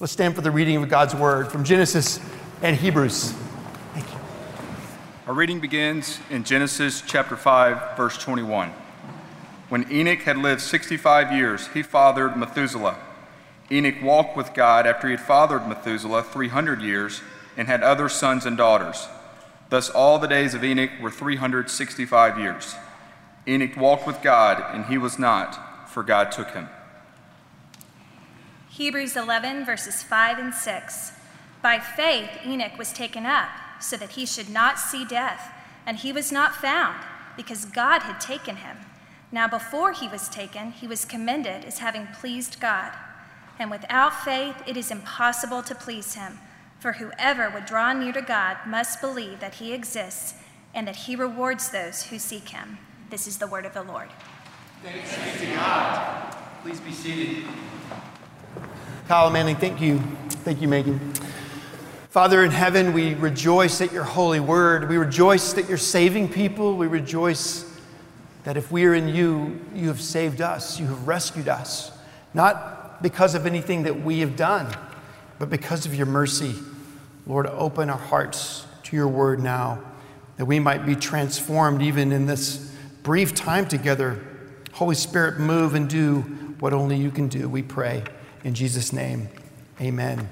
Let's stand for the reading of God's word from Genesis and Hebrews. Thank you. Our reading begins in Genesis chapter 5, verse 21. When Enoch had lived 65 years, he fathered Methuselah. Enoch walked with God after he had fathered Methuselah 300 years and had other sons and daughters. Thus, all the days of Enoch were 365 years. Enoch walked with God, and he was not, for God took him. Hebrews 11, verses 5 and 6. By faith, Enoch was taken up, so that he should not see death, and he was not found, because God had taken him. Now, before he was taken, he was commended as having pleased God. And without faith, it is impossible to please him. For whoever would draw near to God must believe that he exists and that he rewards those who seek him. This is the word of the Lord. Thanks be to God. Please be seated. Kyle Manning, thank you. Thank you, Megan. Father in heaven, we rejoice at your holy word. We rejoice that you're saving people. We rejoice that if we are in you, you have saved us, you have rescued us, not because of anything that we have done, but because of your mercy. Lord, open our hearts to your word now, that we might be transformed even in this brief time together. Holy Spirit, move and do what only you can do, we pray. In Jesus' name, amen.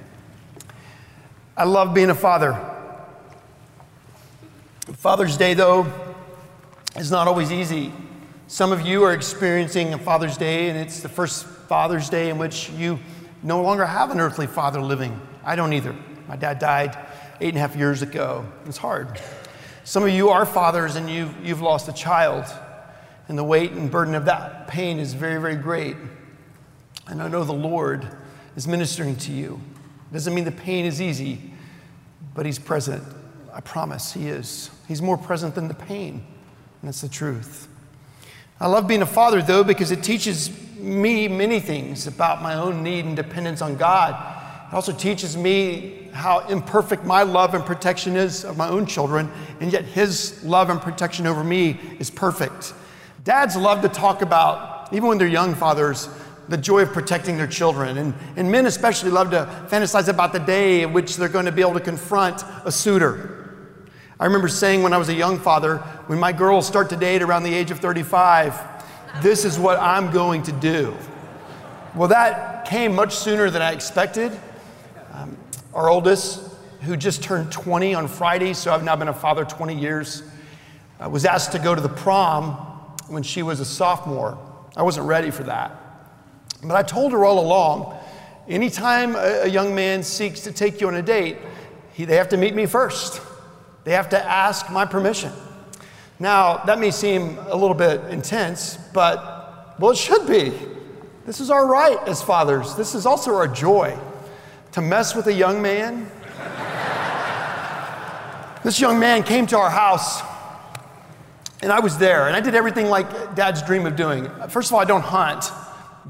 I love being a father. Father's Day, though, is not always easy. Some of you are experiencing a Father's Day, and it's the first Father's Day in which you no longer have an earthly father living. I don't either. My dad died eight and a half years ago. It's hard. Some of you are fathers, and you've, you've lost a child, and the weight and burden of that pain is very, very great. And I know the Lord is ministering to you. It doesn't mean the pain is easy, but He's present. I promise He is. He's more present than the pain, and that's the truth. I love being a father, though, because it teaches me many things about my own need and dependence on God. It also teaches me how imperfect my love and protection is of my own children, and yet His love and protection over me is perfect. Dads love to talk about, even when they're young fathers, the joy of protecting their children. And, and men especially love to fantasize about the day in which they're going to be able to confront a suitor. I remember saying when I was a young father, when my girls start to date around the age of 35, this is what I'm going to do. Well, that came much sooner than I expected. Um, our oldest, who just turned 20 on Friday, so I've now been a father 20 years, uh, was asked to go to the prom when she was a sophomore. I wasn't ready for that. But I told her all along anytime a, a young man seeks to take you on a date, he, they have to meet me first. They have to ask my permission. Now, that may seem a little bit intense, but well, it should be. This is our right as fathers. This is also our joy to mess with a young man. this young man came to our house, and I was there, and I did everything like dads dream of doing. First of all, I don't hunt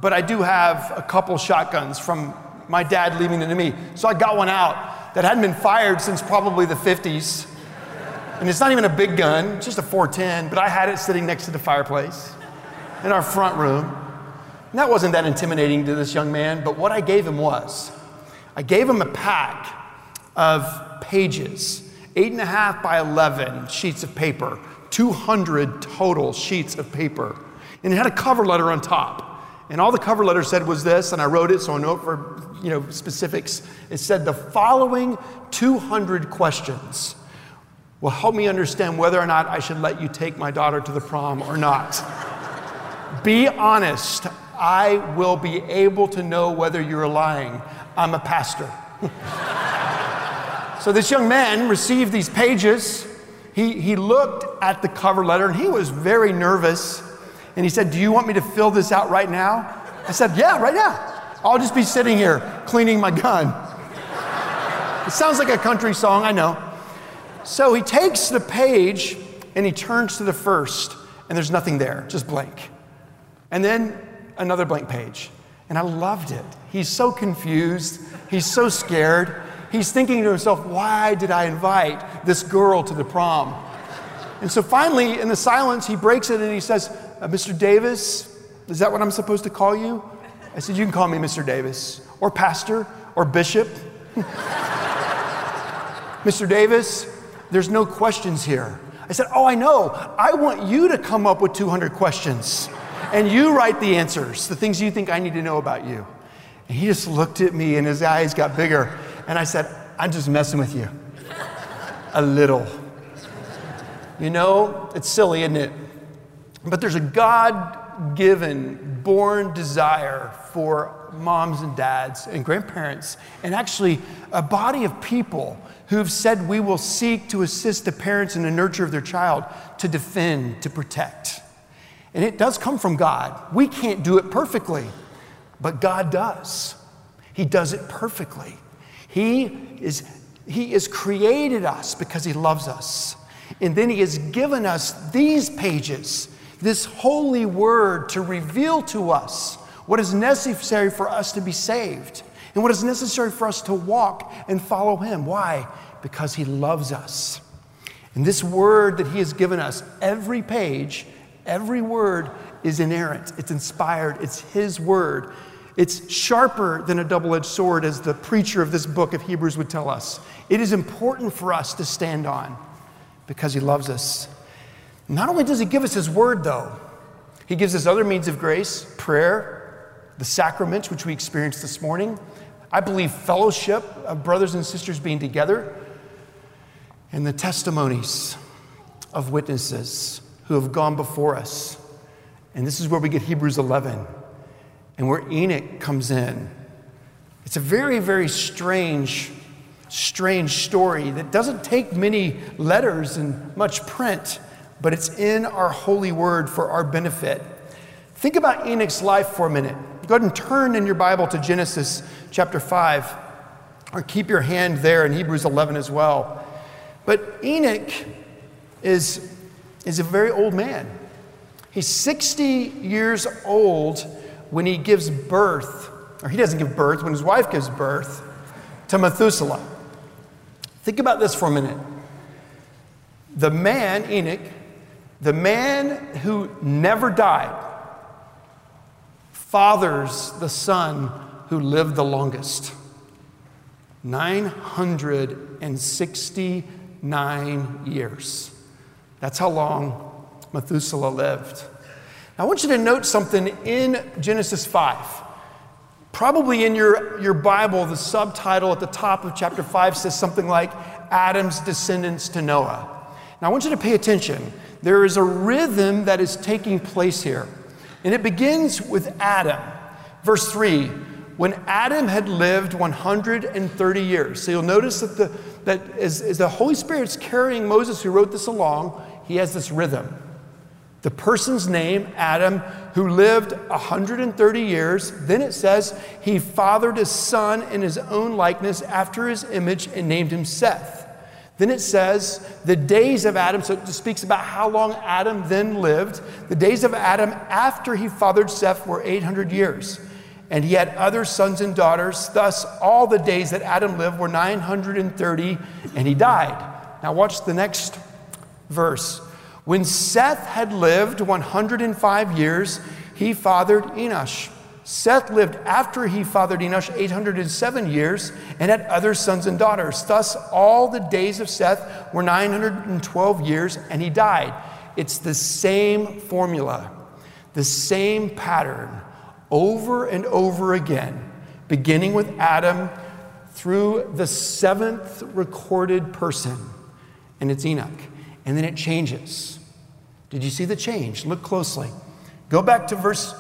but I do have a couple shotguns from my dad leaving them to me. So I got one out that hadn't been fired since probably the 50s. And it's not even a big gun, it's just a 410, but I had it sitting next to the fireplace in our front room. And that wasn't that intimidating to this young man, but what I gave him was I gave him a pack of pages, eight and a half by 11 sheets of paper, 200 total sheets of paper. And it had a cover letter on top. And all the cover letter said was this, and I wrote it so I know it for you know specifics. It said the following 200 questions will help me understand whether or not I should let you take my daughter to the prom or not. be honest. I will be able to know whether you're lying. I'm a pastor. so this young man received these pages. He, he looked at the cover letter and he was very nervous and he said, Do you want me to fill this out right now? I said, Yeah, right now. I'll just be sitting here cleaning my gun. It sounds like a country song, I know. So he takes the page and he turns to the first, and there's nothing there, just blank. And then another blank page. And I loved it. He's so confused, he's so scared. He's thinking to himself, why did I invite this girl to the prom? And so finally, in the silence, he breaks it and he says, uh, Mr. Davis, is that what I'm supposed to call you? I said, You can call me Mr. Davis, or Pastor, or bishop. Mr. Davis, there's no questions here. I said, Oh, I know. I want you to come up with 200 questions and you write the answers, the things you think I need to know about you. And he just looked at me and his eyes got bigger. And I said, I'm just messing with you. A little. You know, it's silly, isn't it? But there's a God given, born desire for moms and dads and grandparents, and actually a body of people who've said we will seek to assist the parents in the nurture of their child to defend, to protect. And it does come from God. We can't do it perfectly, but God does. He does it perfectly. He is he has created us because he loves us. And then he has given us these pages, this holy word to reveal to us what is necessary for us to be saved and what is necessary for us to walk and follow him. Why? Because he loves us. And this word that he has given us, every page, every word is inerrant, it's inspired, it's his word. It's sharper than a double edged sword, as the preacher of this book of Hebrews would tell us. It is important for us to stand on because He loves us. Not only does He give us His word, though, He gives us other means of grace prayer, the sacraments, which we experienced this morning. I believe fellowship of brothers and sisters being together, and the testimonies of witnesses who have gone before us. And this is where we get Hebrews 11 and where Enoch comes in. It's a very, very strange, strange story that doesn't take many letters and much print, but it's in our holy word for our benefit. Think about Enoch's life for a minute. Go ahead and turn in your Bible to Genesis chapter 5, or keep your hand there in Hebrews 11 as well. But Enoch is, is a very old man. He's 60 years old when he gives birth, or he doesn't give birth, when his wife gives birth to Methuselah. Think about this for a minute. The man, Enoch, the man who never died, fathers the son who lived the longest 969 years. That's how long Methuselah lived. Now, I want you to note something in Genesis 5. Probably in your, your Bible, the subtitle at the top of chapter 5 says something like Adam's descendants to Noah. Now, I want you to pay attention. There is a rhythm that is taking place here, and it begins with Adam. Verse 3 when Adam had lived 130 years. So you'll notice that, the, that as, as the Holy Spirit's carrying Moses, who wrote this along, he has this rhythm. The person's name, Adam, who lived 130 years, then it says he fathered a son in his own likeness after his image and named him Seth. Then it says the days of Adam, so it speaks about how long Adam then lived. The days of Adam after he fathered Seth were 800 years. And he had other sons and daughters. Thus, all the days that Adam lived were 930, and he died. Now, watch the next verse. When Seth had lived 105 years, he fathered Enosh. Seth lived after he fathered Enosh 807 years and had other sons and daughters. Thus, all the days of Seth were 912 years, and he died. It's the same formula, the same pattern over and over again, beginning with Adam through the seventh recorded person, and it's Enoch. And then it changes. Did you see the change? Look closely. Go back to verse,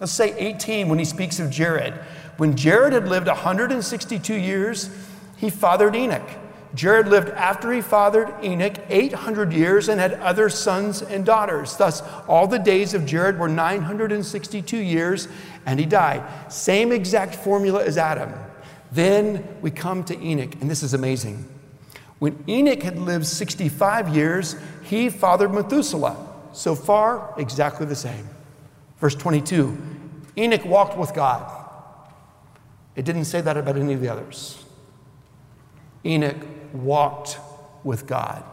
let's say 18, when he speaks of Jared. When Jared had lived 162 years, he fathered Enoch. Jared lived after he fathered Enoch 800 years and had other sons and daughters. Thus, all the days of Jared were 962 years, and he died. Same exact formula as Adam. Then we come to Enoch, and this is amazing. When Enoch had lived 65 years, he fathered Methuselah. So far, exactly the same. Verse 22 Enoch walked with God. It didn't say that about any of the others. Enoch walked with God.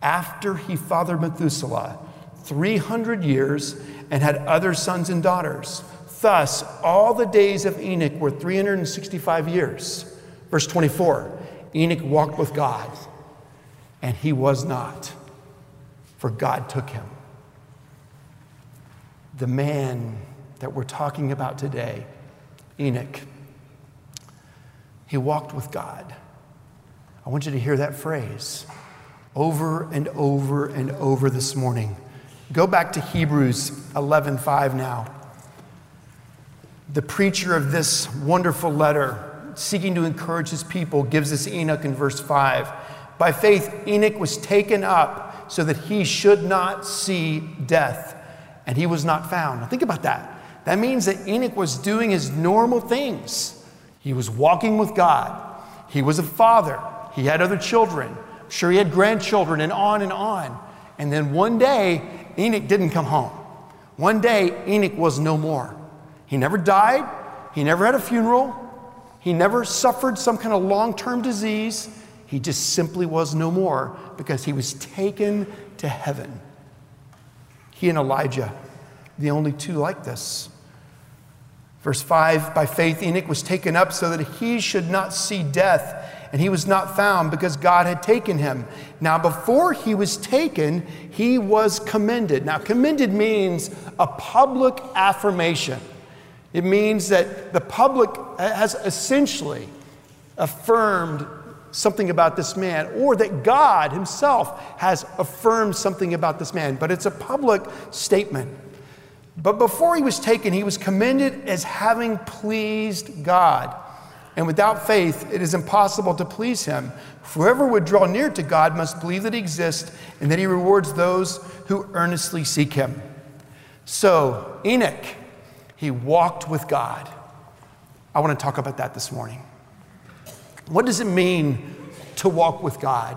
After he fathered Methuselah, 300 years and had other sons and daughters. Thus, all the days of Enoch were 365 years. Verse 24 Enoch walked with God, and he was not, for God took him. The man that we're talking about today, Enoch, he walked with God. I want you to hear that phrase over and over and over this morning. Go back to Hebrews 11:5 now. The preacher of this wonderful letter, seeking to encourage his people, gives us Enoch in verse 5. By faith, Enoch was taken up so that he should not see death, and he was not found. Now, think about that. That means that Enoch was doing his normal things. He was walking with God, he was a father, he had other children. I'm sure he had grandchildren, and on and on. And then one day, Enoch didn't come home. One day, Enoch was no more. He never died, he never had a funeral, he never suffered some kind of long term disease. He just simply was no more because he was taken to heaven. He and Elijah, the only two like this. Verse 5 By faith, Enoch was taken up so that he should not see death, and he was not found because God had taken him. Now, before he was taken, he was commended. Now, commended means a public affirmation. It means that the public has essentially affirmed something about this man, or that God Himself has affirmed something about this man, but it's a public statement. But before he was taken, he was commended as having pleased God. And without faith, it is impossible to please him. Whoever would draw near to God must believe that he exists and that he rewards those who earnestly seek him. So, Enoch, he walked with God. I want to talk about that this morning. What does it mean to walk with God?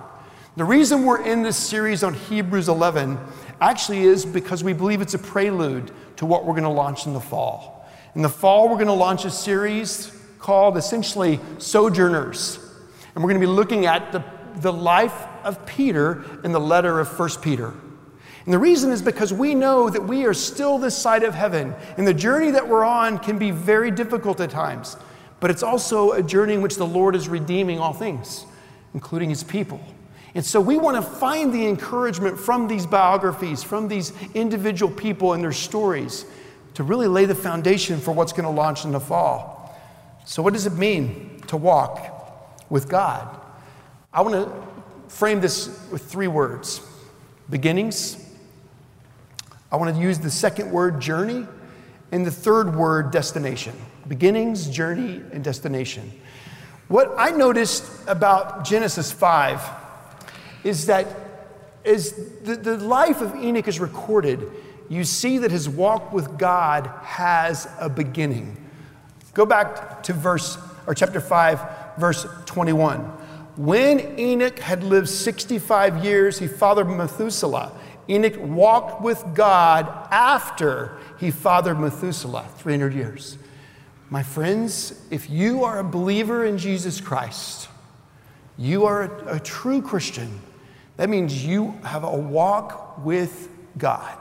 The reason we're in this series on Hebrews 11 actually is because we believe it's a prelude to what we're going to launch in the fall. In the fall, we're going to launch a series called essentially Sojourners. And we're going to be looking at the, the life of Peter in the letter of 1 Peter. And the reason is because we know that we are still this side of heaven, and the journey that we're on can be very difficult at times. But it's also a journey in which the Lord is redeeming all things, including his people. And so we want to find the encouragement from these biographies, from these individual people and their stories, to really lay the foundation for what's going to launch in the fall. So, what does it mean to walk with God? I want to frame this with three words beginnings, I want to use the second word, journey, and the third word, destination. Beginnings, journey, and destination. What I noticed about Genesis 5 is that as the, the life of Enoch is recorded, you see that his walk with God has a beginning. Go back to verse or chapter 5, verse 21. When Enoch had lived 65 years, he fathered Methuselah. Enoch walked with God after he fathered Methuselah, 300 years. My friends, if you are a believer in Jesus Christ, you are a, a true Christian. That means you have a walk with God.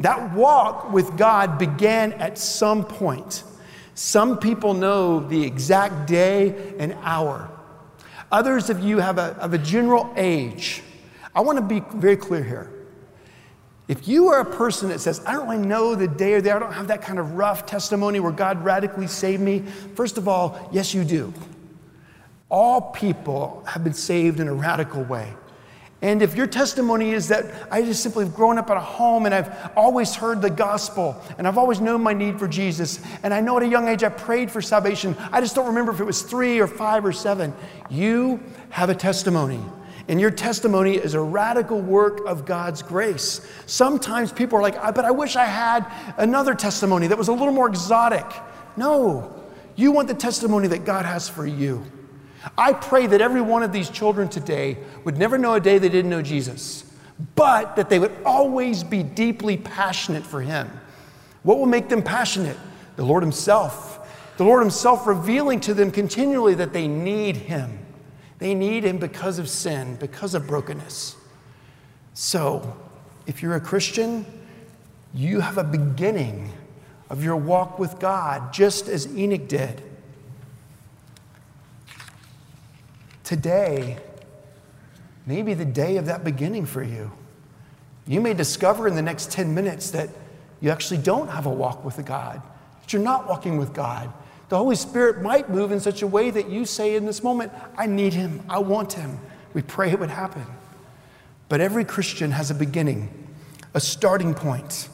That walk with God began at some point. Some people know the exact day and hour. Others of you have a, have a general age. I want to be very clear here. If you are a person that says, I don't really know the day or the I don't have that kind of rough testimony where God radically saved me, first of all, yes, you do. All people have been saved in a radical way. And if your testimony is that I just simply have grown up in a home and I've always heard the gospel and I've always known my need for Jesus, and I know at a young age I prayed for salvation, I just don't remember if it was three or five or seven, you have a testimony. And your testimony is a radical work of God's grace. Sometimes people are like, but I wish I had another testimony that was a little more exotic. No, you want the testimony that God has for you. I pray that every one of these children today would never know a day they didn't know Jesus, but that they would always be deeply passionate for Him. What will make them passionate? The Lord Himself. The Lord Himself revealing to them continually that they need Him. They need Him because of sin, because of brokenness. So, if you're a Christian, you have a beginning of your walk with God, just as Enoch did. Today, maybe the day of that beginning for you. You may discover in the next 10 minutes that you actually don't have a walk with God, that you're not walking with God. The Holy Spirit might move in such a way that you say in this moment, I need Him, I want Him. We pray it would happen. But every Christian has a beginning, a starting point.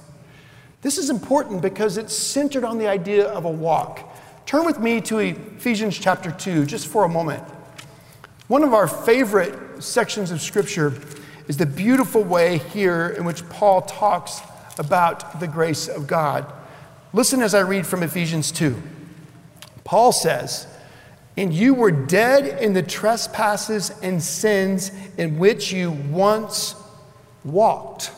This is important because it's centered on the idea of a walk. Turn with me to Ephesians chapter 2 just for a moment. One of our favorite sections of Scripture is the beautiful way here in which Paul talks about the grace of God. Listen as I read from Ephesians 2. Paul says, And you were dead in the trespasses and sins in which you once walked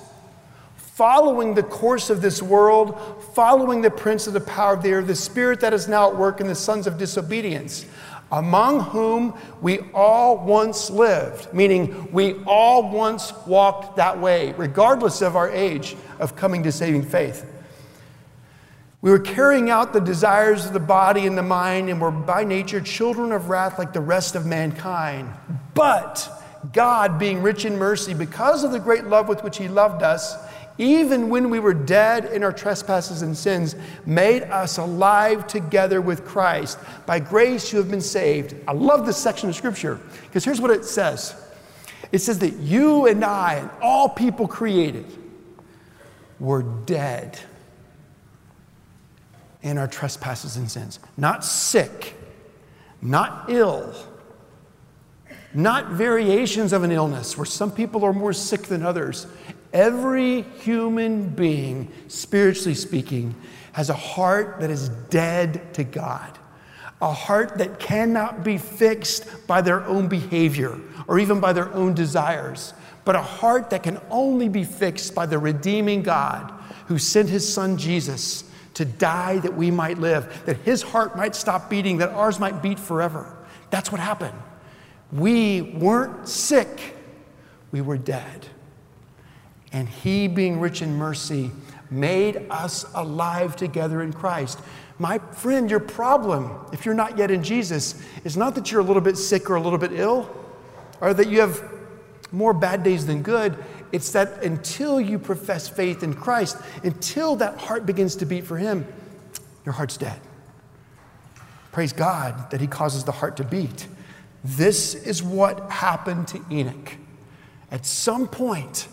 following the course of this world, following the prince of the power of the air, the spirit that is now at work in the sons of disobedience, among whom we all once lived, meaning we all once walked that way, regardless of our age of coming to saving faith. We were carrying out the desires of the body and the mind, and were by nature children of wrath like the rest of mankind. But God, being rich in mercy, because of the great love with which He loved us, even when we were dead in our trespasses and sins, made us alive together with Christ. By grace you have been saved. I love this section of scripture because here's what it says it says that you and I and all people created were dead in our trespasses and sins, not sick, not ill not variations of an illness where some people are more sick than others. Every human being, spiritually speaking, has a heart that is dead to God, a heart that cannot be fixed by their own behavior or even by their own desires, but a heart that can only be fixed by the redeeming God who sent his son Jesus to die that we might live, that his heart might stop beating, that ours might beat forever. That's what happened. We weren't sick, we were dead. And He, being rich in mercy, made us alive together in Christ. My friend, your problem, if you're not yet in Jesus, is not that you're a little bit sick or a little bit ill, or that you have more bad days than good. It's that until you profess faith in Christ, until that heart begins to beat for Him, your heart's dead. Praise God that He causes the heart to beat. This is what happened to Enoch. At some point,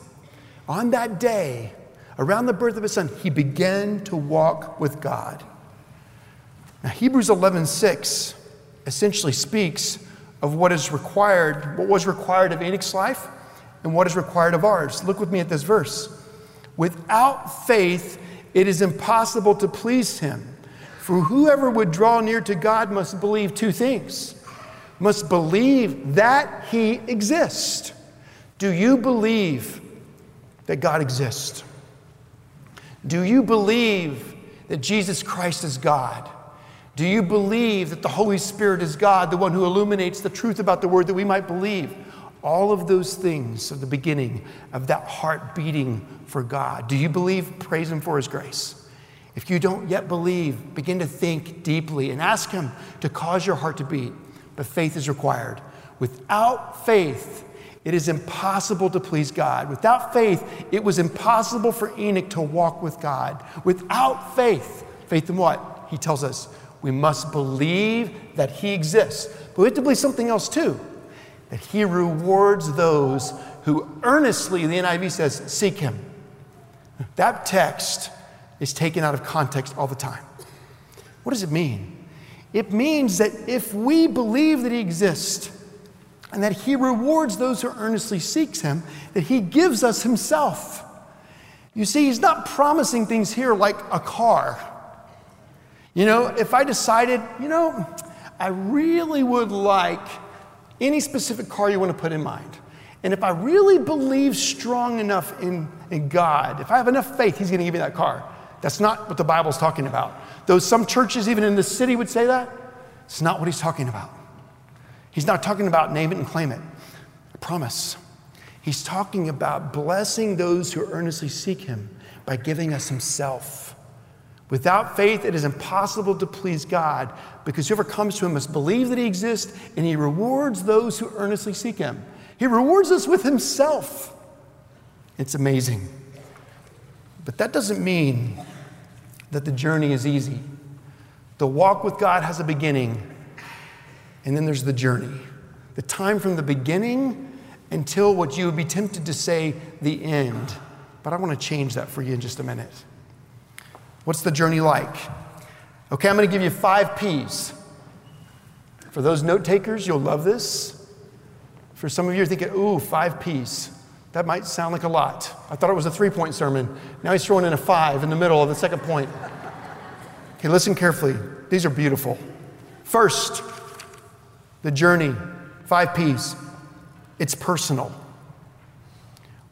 on that day, around the birth of his son, he began to walk with God. Now, Hebrews 11:6 essentially speaks of what is required, what was required of Enoch's life and what is required of ours. Look with me at this verse. Without faith, it is impossible to please him. For whoever would draw near to God must believe two things must believe that he exists. Do you believe that God exists? Do you believe that Jesus Christ is God? Do you believe that the Holy Spirit is God, the one who illuminates the truth about the word that we might believe? All of those things are the beginning of that heart beating for God. Do you believe? Praise Him for His grace. If you don't yet believe, begin to think deeply and ask Him to cause your heart to beat. But faith is required. Without faith, it is impossible to please God. Without faith, it was impossible for Enoch to walk with God. Without faith, faith in what? He tells us we must believe that He exists. But we have to believe something else too that He rewards those who earnestly, the NIV says, seek Him. That text is taken out of context all the time. What does it mean? It means that if we believe that He exists, and that he rewards those who earnestly seeks him, that he gives us himself. You see, he's not promising things here like a car. You know, if I decided, you know, I really would like any specific car you want to put in mind. And if I really believe strong enough in, in God, if I have enough faith, He's going to give me that car. That's not what the Bible's talking about. Though some churches, even in the city, would say that, it's not what He's talking about. He's not talking about name it and claim it. I promise. He's talking about blessing those who earnestly seek him by giving us himself. Without faith, it is impossible to please God because whoever comes to him must believe that he exists and he rewards those who earnestly seek him. He rewards us with himself. It's amazing. But that doesn't mean that the journey is easy. The walk with God has a beginning, and then there's the journey. The time from the beginning until what you would be tempted to say, the end. But I want to change that for you in just a minute. What's the journey like? Okay, I'm going to give you five P's. For those note takers, you'll love this. For some of you, are thinking, ooh, five P's. That might sound like a lot. I thought it was a three point sermon. Now he's throwing in a five in the middle of the second point. Okay, listen carefully. These are beautiful. First, the journey, five P's. It's personal.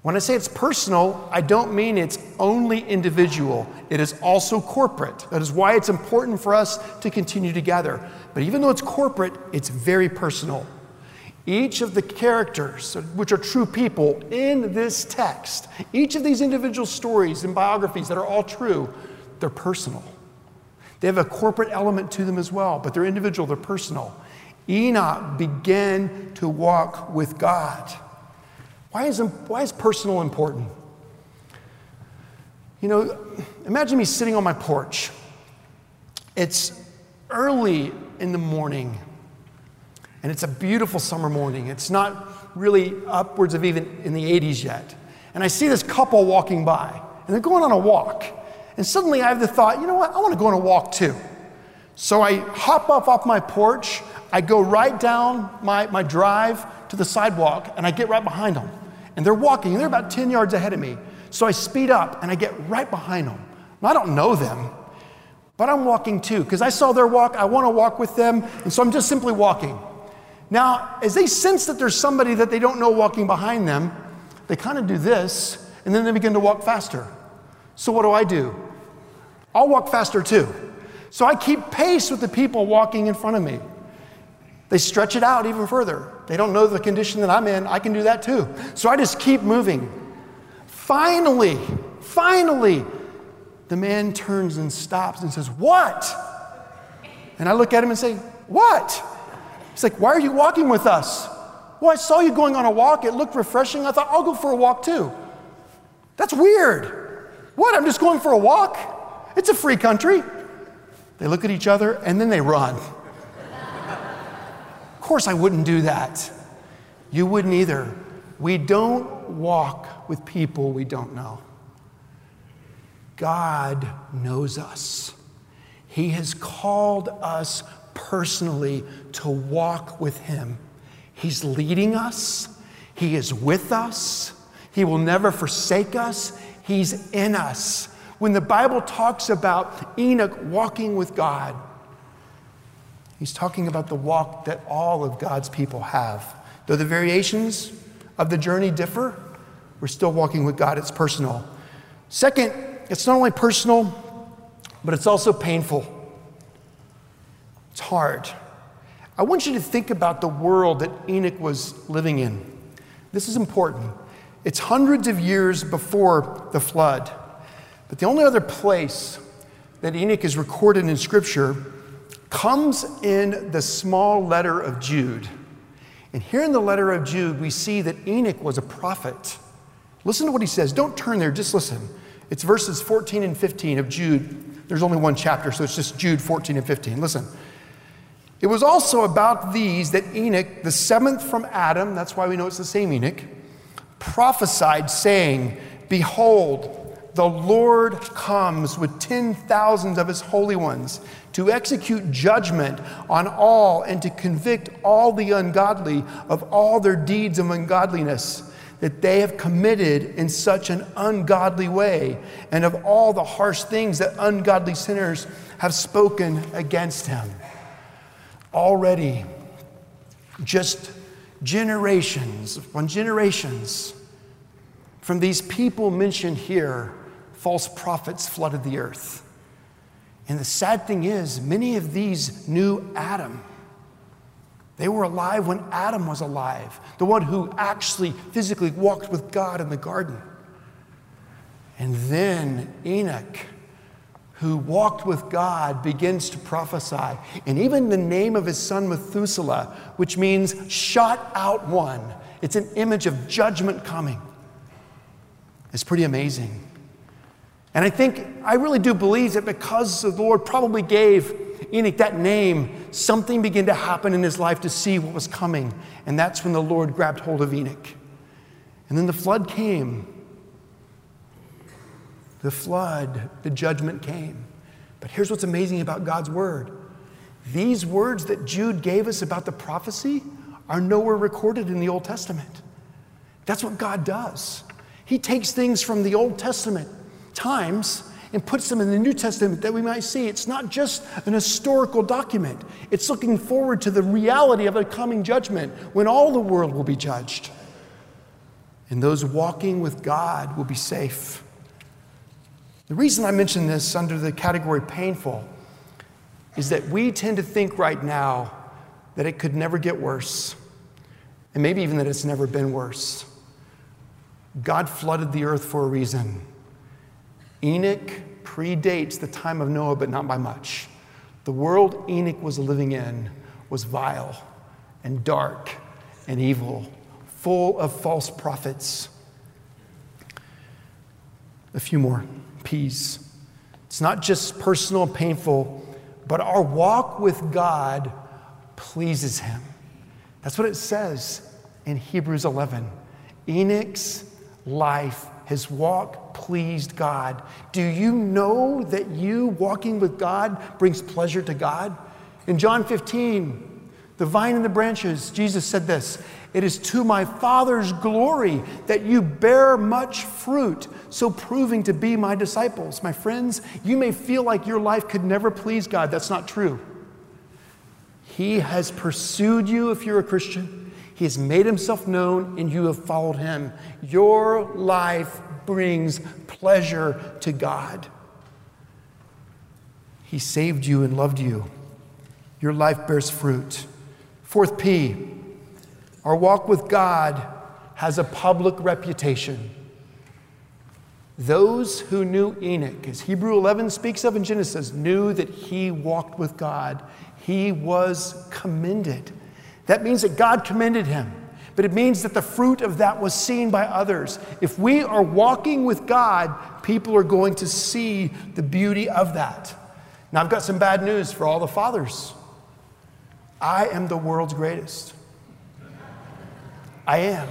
When I say it's personal, I don't mean it's only individual. It is also corporate. That is why it's important for us to continue together. But even though it's corporate, it's very personal. Each of the characters, which are true people in this text, each of these individual stories and biographies that are all true, they're personal. They have a corporate element to them as well, but they're individual, they're personal. Enoch began to walk with God. Why is, why is personal important? You know, imagine me sitting on my porch. It's early in the morning, and it's a beautiful summer morning. It's not really upwards of even in the 80s yet. And I see this couple walking by, and they're going on a walk. And suddenly I have the thought, you know what? I want to go on a walk too. So I hop up off my porch, I go right down my, my drive to the sidewalk, and I get right behind them. And they're walking, and they're about 10 yards ahead of me. So I speed up and I get right behind them. I don't know them, but I'm walking too, because I saw their walk. I want to walk with them, and so I'm just simply walking. Now, as they sense that there's somebody that they don't know walking behind them, they kind of do this, and then they begin to walk faster. So what do I do? I'll walk faster too. So I keep pace with the people walking in front of me. They stretch it out even further. They don't know the condition that I'm in. I can do that too. So I just keep moving. Finally, finally, the man turns and stops and says, What? And I look at him and say, What? He's like, Why are you walking with us? Well, I saw you going on a walk. It looked refreshing. I thought, I'll go for a walk too. That's weird. What? I'm just going for a walk? It's a free country. They look at each other and then they run. Course, I wouldn't do that. You wouldn't either. We don't walk with people we don't know. God knows us. He has called us personally to walk with Him. He's leading us, He is with us, He will never forsake us, He's in us when the Bible talks about Enoch walking with God, he's talking about the walk that all of God's people have. Though the variations of the journey differ, we're still walking with God. It's personal. Second, it's not only personal, but it's also painful. It's hard. I want you to think about the world that Enoch was living in. This is important. It's hundreds of years before the flood. But the only other place that Enoch is recorded in Scripture comes in the small letter of Jude. And here in the letter of Jude, we see that Enoch was a prophet. Listen to what he says. Don't turn there, just listen. It's verses 14 and 15 of Jude. There's only one chapter, so it's just Jude 14 and 15. Listen. It was also about these that Enoch, the seventh from Adam, that's why we know it's the same Enoch, prophesied, saying, Behold, the Lord comes with ten thousands of his holy ones to execute judgment on all and to convict all the ungodly of all their deeds of ungodliness that they have committed in such an ungodly way, and of all the harsh things that ungodly sinners have spoken against him. Already, just generations upon generations from these people mentioned here false prophets flooded the earth. And the sad thing is, many of these knew Adam. They were alive when Adam was alive, the one who actually physically walked with God in the garden. And then Enoch, who walked with God begins to prophesy. And even the name of his son Methuselah, which means shot out one, it's an image of judgment coming. It's pretty amazing. And I think, I really do believe that because the Lord probably gave Enoch that name, something began to happen in his life to see what was coming. And that's when the Lord grabbed hold of Enoch. And then the flood came. The flood, the judgment came. But here's what's amazing about God's word these words that Jude gave us about the prophecy are nowhere recorded in the Old Testament. That's what God does. He takes things from the Old Testament times and puts them in the New Testament that we might see. It's not just an historical document, it's looking forward to the reality of a coming judgment when all the world will be judged. And those walking with God will be safe. The reason I mention this under the category painful is that we tend to think right now that it could never get worse, and maybe even that it's never been worse. God flooded the earth for a reason. Enoch predates the time of Noah, but not by much. The world Enoch was living in was vile and dark and evil, full of false prophets. A few more P's. It's not just personal and painful, but our walk with God pleases Him. That's what it says in Hebrews 11. Enoch's life, his walk pleased God. Do you know that you walking with God brings pleasure to God? In John 15, the vine and the branches, Jesus said this It is to my Father's glory that you bear much fruit, so proving to be my disciples. My friends, you may feel like your life could never please God. That's not true. He has pursued you if you're a Christian. He has made himself known and you have followed him. Your life brings pleasure to God. He saved you and loved you. Your life bears fruit. Fourth P, our walk with God has a public reputation. Those who knew Enoch, as Hebrew 11 speaks of in Genesis, knew that he walked with God. He was commended. That means that God commended him, but it means that the fruit of that was seen by others. If we are walking with God, people are going to see the beauty of that. Now, I've got some bad news for all the fathers. I am the world's greatest. I am.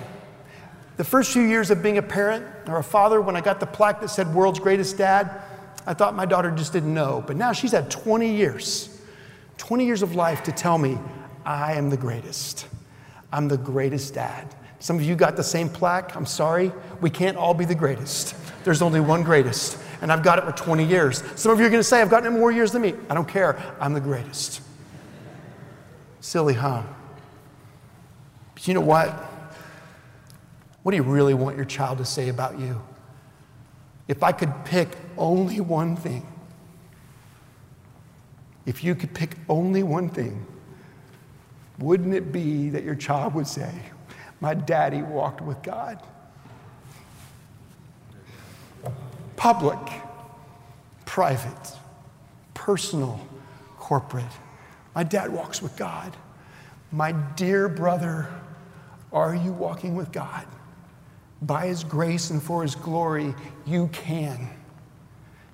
The first few years of being a parent or a father, when I got the plaque that said world's greatest dad, I thought my daughter just didn't know. But now she's had 20 years, 20 years of life to tell me I am the greatest. I'm the greatest dad. Some of you got the same plaque. I'm sorry. We can't all be the greatest. There's only one greatest. And I've got it for 20 years. Some of you are going to say, I've gotten it more years than me. I don't care. I'm the greatest. Silly, huh? But you know what? What do you really want your child to say about you? If I could pick only one thing, if you could pick only one thing, wouldn't it be that your child would say, My daddy walked with God? Public, private, personal, corporate. My dad walks with God. My dear brother, are you walking with God? By His grace and for His glory, you can.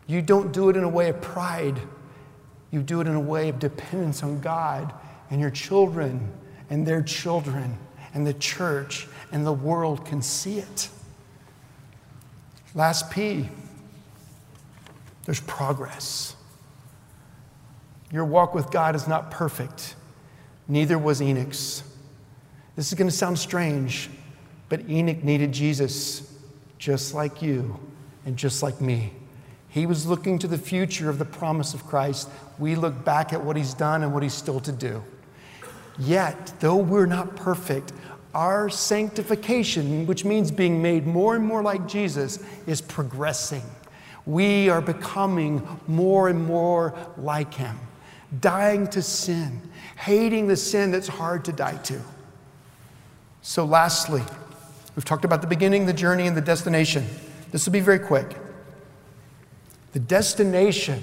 You don't do it in a way of pride, you do it in a way of dependence on God and your children and their children and the church and the world can see it. Last P, there's progress. Your walk with God is not perfect, neither was Enoch's. This is going to sound strange, but Enoch needed Jesus just like you and just like me. He was looking to the future of the promise of Christ. We look back at what he's done and what he's still to do. Yet, though we're not perfect, our sanctification, which means being made more and more like Jesus, is progressing. We are becoming more and more like Him, dying to sin, hating the sin that's hard to die to. So, lastly, we've talked about the beginning, the journey, and the destination. This will be very quick. The destination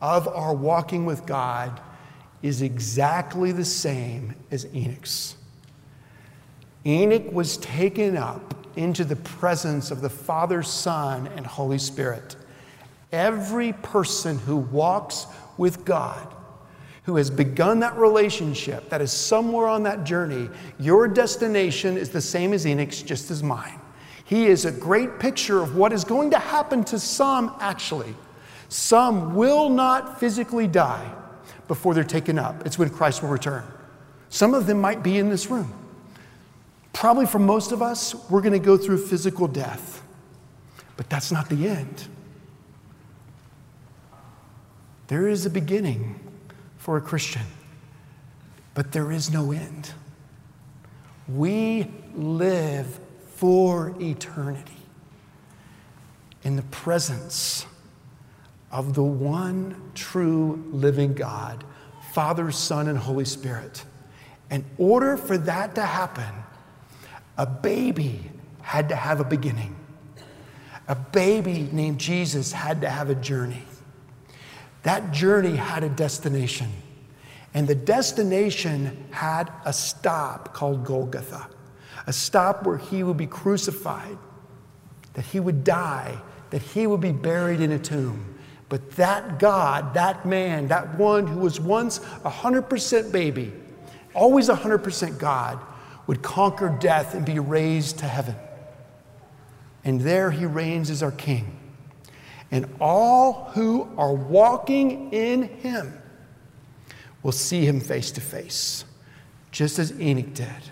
of our walking with God is exactly the same as Enoch's. Enoch was taken up into the presence of the Father, Son, and Holy Spirit. Every person who walks with God, who has begun that relationship, that is somewhere on that journey, your destination is the same as Enoch's, just as mine. He is a great picture of what is going to happen to some, actually. Some will not physically die before they're taken up. It's when Christ will return. Some of them might be in this room. Probably for most of us, we're going to go through physical death, but that's not the end. There is a beginning for a Christian, but there is no end. We live for eternity in the presence of the one true living God, Father, Son, and Holy Spirit. In order for that to happen, a baby had to have a beginning. A baby named Jesus had to have a journey. That journey had a destination. And the destination had a stop called Golgotha, a stop where he would be crucified, that he would die, that he would be buried in a tomb. But that God, that man, that one who was once a 100% baby, always a 100% God, would conquer death and be raised to heaven. And there he reigns as our king. And all who are walking in him will see him face to face, just as Enoch did.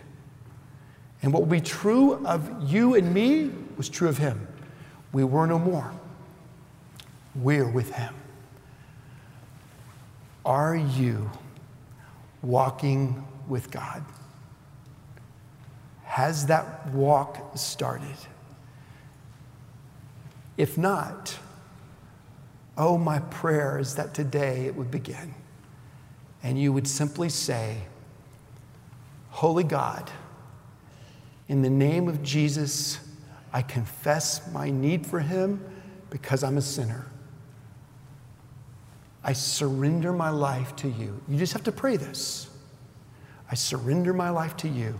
And what will be true of you and me was true of him. We were no more. We're with him. Are you walking with God? Has that walk started? If not, oh, my prayer is that today it would begin. And you would simply say, Holy God, in the name of Jesus, I confess my need for him because I'm a sinner. I surrender my life to you. You just have to pray this. I surrender my life to you.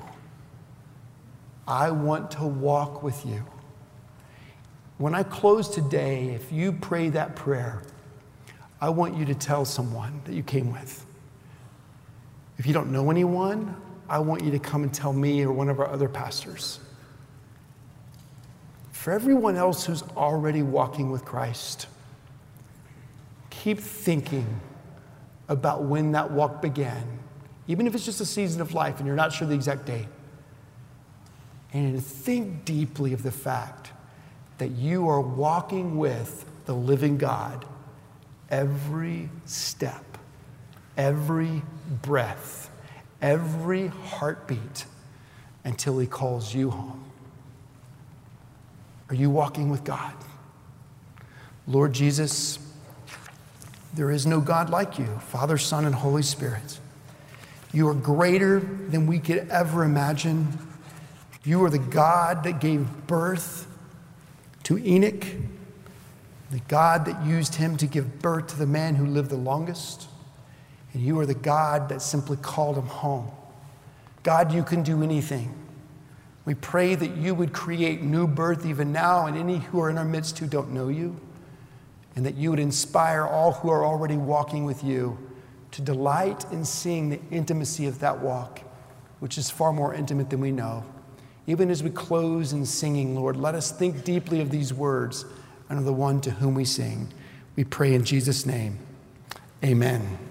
I want to walk with you. When I close today, if you pray that prayer, I want you to tell someone that you came with. If you don't know anyone, I want you to come and tell me or one of our other pastors. For everyone else who's already walking with Christ, keep thinking about when that walk began, even if it's just a season of life and you're not sure the exact date and think deeply of the fact that you are walking with the living God every step, every breath, every heartbeat until He calls you home. Are you walking with God? Lord Jesus, there is no God like you, Father, Son, and Holy Spirit. You are greater than we could ever imagine. You are the God that gave birth to Enoch, the God that used him to give birth to the man who lived the longest. And you are the God that simply called him home. God, you can do anything. We pray that you would create new birth even now in any who are in our midst who don't know you, and that you would inspire all who are already walking with you to delight in seeing the intimacy of that walk, which is far more intimate than we know. Even as we close in singing, Lord, let us think deeply of these words and of the one to whom we sing. We pray in Jesus' name. Amen.